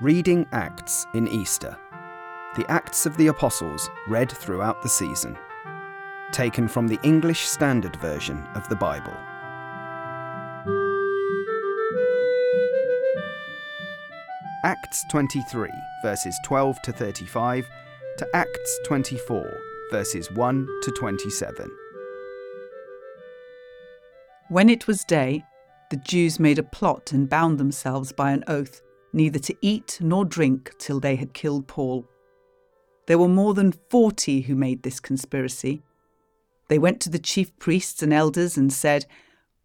Reading Acts in Easter. The Acts of the Apostles read throughout the season. Taken from the English Standard Version of the Bible. Acts 23, verses 12 to 35, to Acts 24, verses 1 to 27. When it was day, the Jews made a plot and bound themselves by an oath neither to eat nor drink till they had killed Paul. There were more than forty who made this conspiracy. They went to the chief priests and elders and said,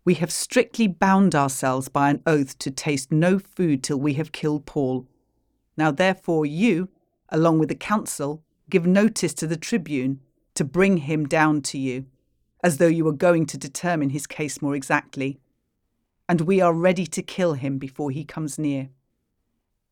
We have strictly bound ourselves by an oath to taste no food till we have killed Paul. Now therefore you, along with the council, give notice to the tribune to bring him down to you, as though you were going to determine his case more exactly. And we are ready to kill him before he comes near.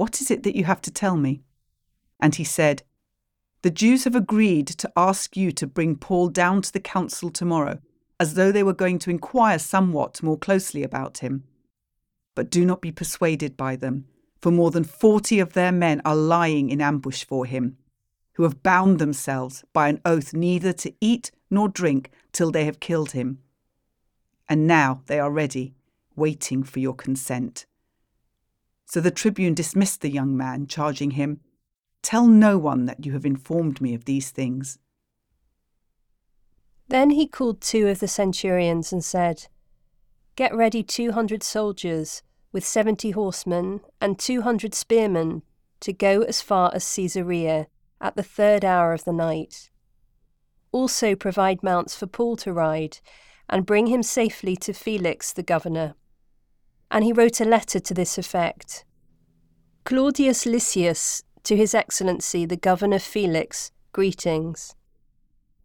what is it that you have to tell me? And he said, The Jews have agreed to ask you to bring Paul down to the council tomorrow, as though they were going to inquire somewhat more closely about him. But do not be persuaded by them, for more than forty of their men are lying in ambush for him, who have bound themselves by an oath neither to eat nor drink till they have killed him. And now they are ready, waiting for your consent. So the tribune dismissed the young man, charging him, Tell no one that you have informed me of these things. Then he called two of the centurions and said, Get ready two hundred soldiers with seventy horsemen and two hundred spearmen to go as far as Caesarea at the third hour of the night. Also provide mounts for Paul to ride, and bring him safely to Felix the governor and he wrote a letter to this effect Claudius Lysias, to His Excellency the Governor Felix, greetings.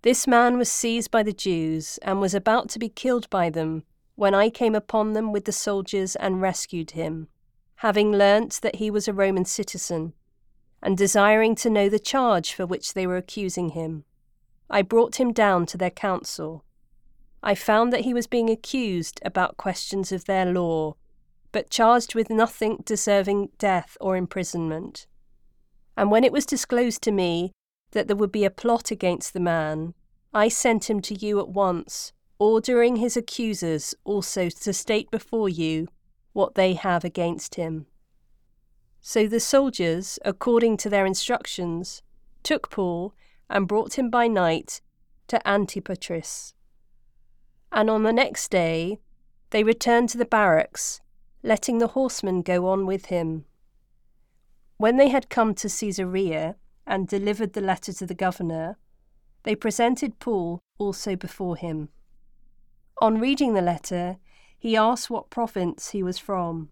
This man was seized by the Jews and was about to be killed by them when I came upon them with the soldiers and rescued him, having learnt that he was a Roman citizen, and desiring to know the charge for which they were accusing him. I brought him down to their council. I found that he was being accused about questions of their law but charged with nothing deserving death or imprisonment. And when it was disclosed to me that there would be a plot against the man, I sent him to you at once, ordering his accusers also to state before you what they have against him. So the soldiers, according to their instructions, took Paul and brought him by night to Antipatris. And on the next day they returned to the barracks letting the horsemen go on with him. When they had come to Caesarea and delivered the letter to the governor, they presented Paul also before him. On reading the letter, he asked what province he was from,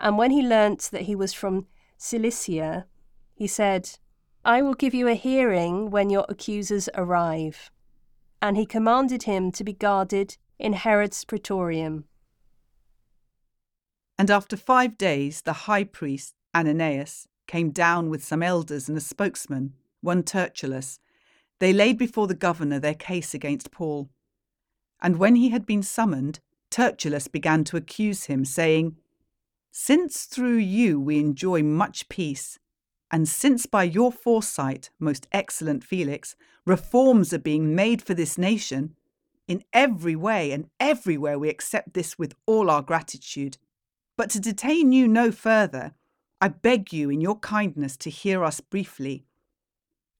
and when he learnt that he was from Cilicia, he said, I will give you a hearing when your accusers arrive. And he commanded him to be guarded in Herod's praetorium. And after five days, the high priest, Ananias, came down with some elders and a spokesman, one Tertullus. They laid before the governor their case against Paul. And when he had been summoned, Tertullus began to accuse him, saying, Since through you we enjoy much peace, and since by your foresight, most excellent Felix, reforms are being made for this nation, in every way and everywhere we accept this with all our gratitude but to detain you no further, I beg you in your kindness to hear us briefly.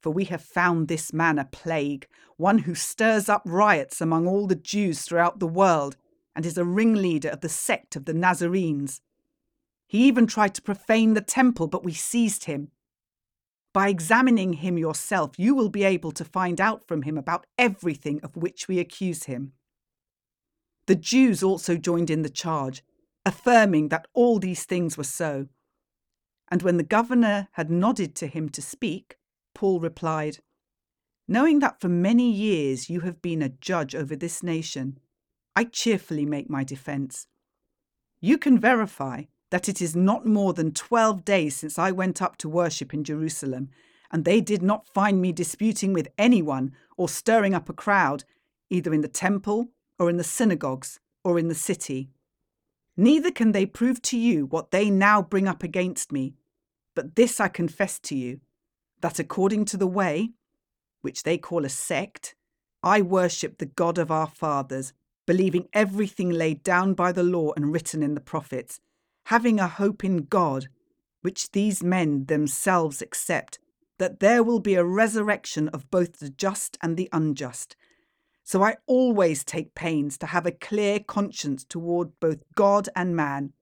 For we have found this man a plague, one who stirs up riots among all the Jews throughout the world, and is a ringleader of the sect of the Nazarenes. He even tried to profane the temple, but we seized him. By examining him yourself, you will be able to find out from him about everything of which we accuse him. The Jews also joined in the charge, affirming that all these things were so. And when the governor had nodded to him to speak, Paul replied, Knowing that for many years you have been a judge over this nation, I cheerfully make my defense. You can verify that it is not more than 12 days since I went up to worship in Jerusalem, and they did not find me disputing with anyone or stirring up a crowd, either in the temple or in the synagogues or in the city. Neither can they prove to you what they now bring up against me. But this I confess to you that according to the way, which they call a sect, I worship the God of our fathers, believing everything laid down by the law and written in the prophets having a hope in God, which these men themselves accept, that there will be a resurrection of both the just and the unjust. So I always take pains to have a clear conscience toward both God and man.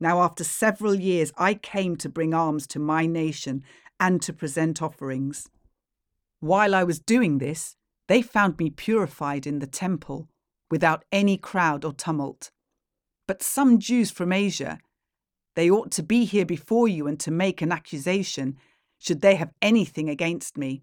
Now, after several years, I came to bring alms to my nation and to present offerings. While I was doing this, they found me purified in the temple, without any crowd or tumult. But some Jews from Asia, they ought to be here before you and to make an accusation, should they have anything against me.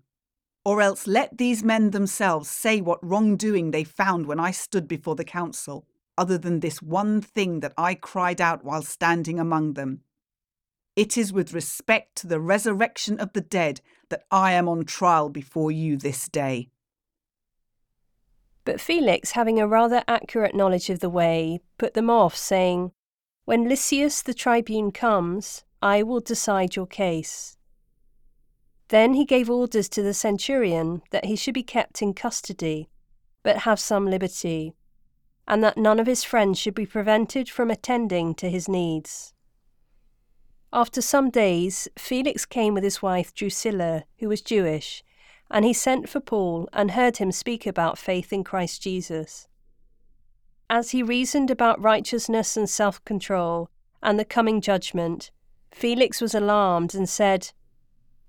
Or else let these men themselves say what wrongdoing they found when I stood before the council, other than this one thing that I cried out while standing among them. It is with respect to the resurrection of the dead that I am on trial before you this day. But Felix, having a rather accurate knowledge of the way, put them off, saying, When Lysias the tribune comes, I will decide your case. Then he gave orders to the centurion that he should be kept in custody, but have some liberty, and that none of his friends should be prevented from attending to his needs. After some days, Felix came with his wife Drusilla, who was Jewish, and he sent for Paul and heard him speak about faith in Christ Jesus. As he reasoned about righteousness and self control and the coming judgment, Felix was alarmed and said,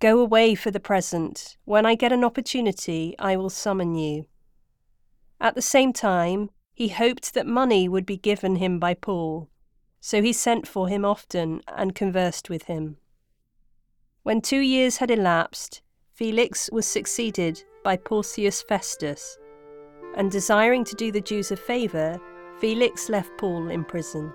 Go away for the present. When I get an opportunity, I will summon you. At the same time, he hoped that money would be given him by Paul, so he sent for him often and conversed with him. When two years had elapsed, Felix was succeeded by Porcius Festus, and desiring to do the Jews a favour, Felix left Paul in prison.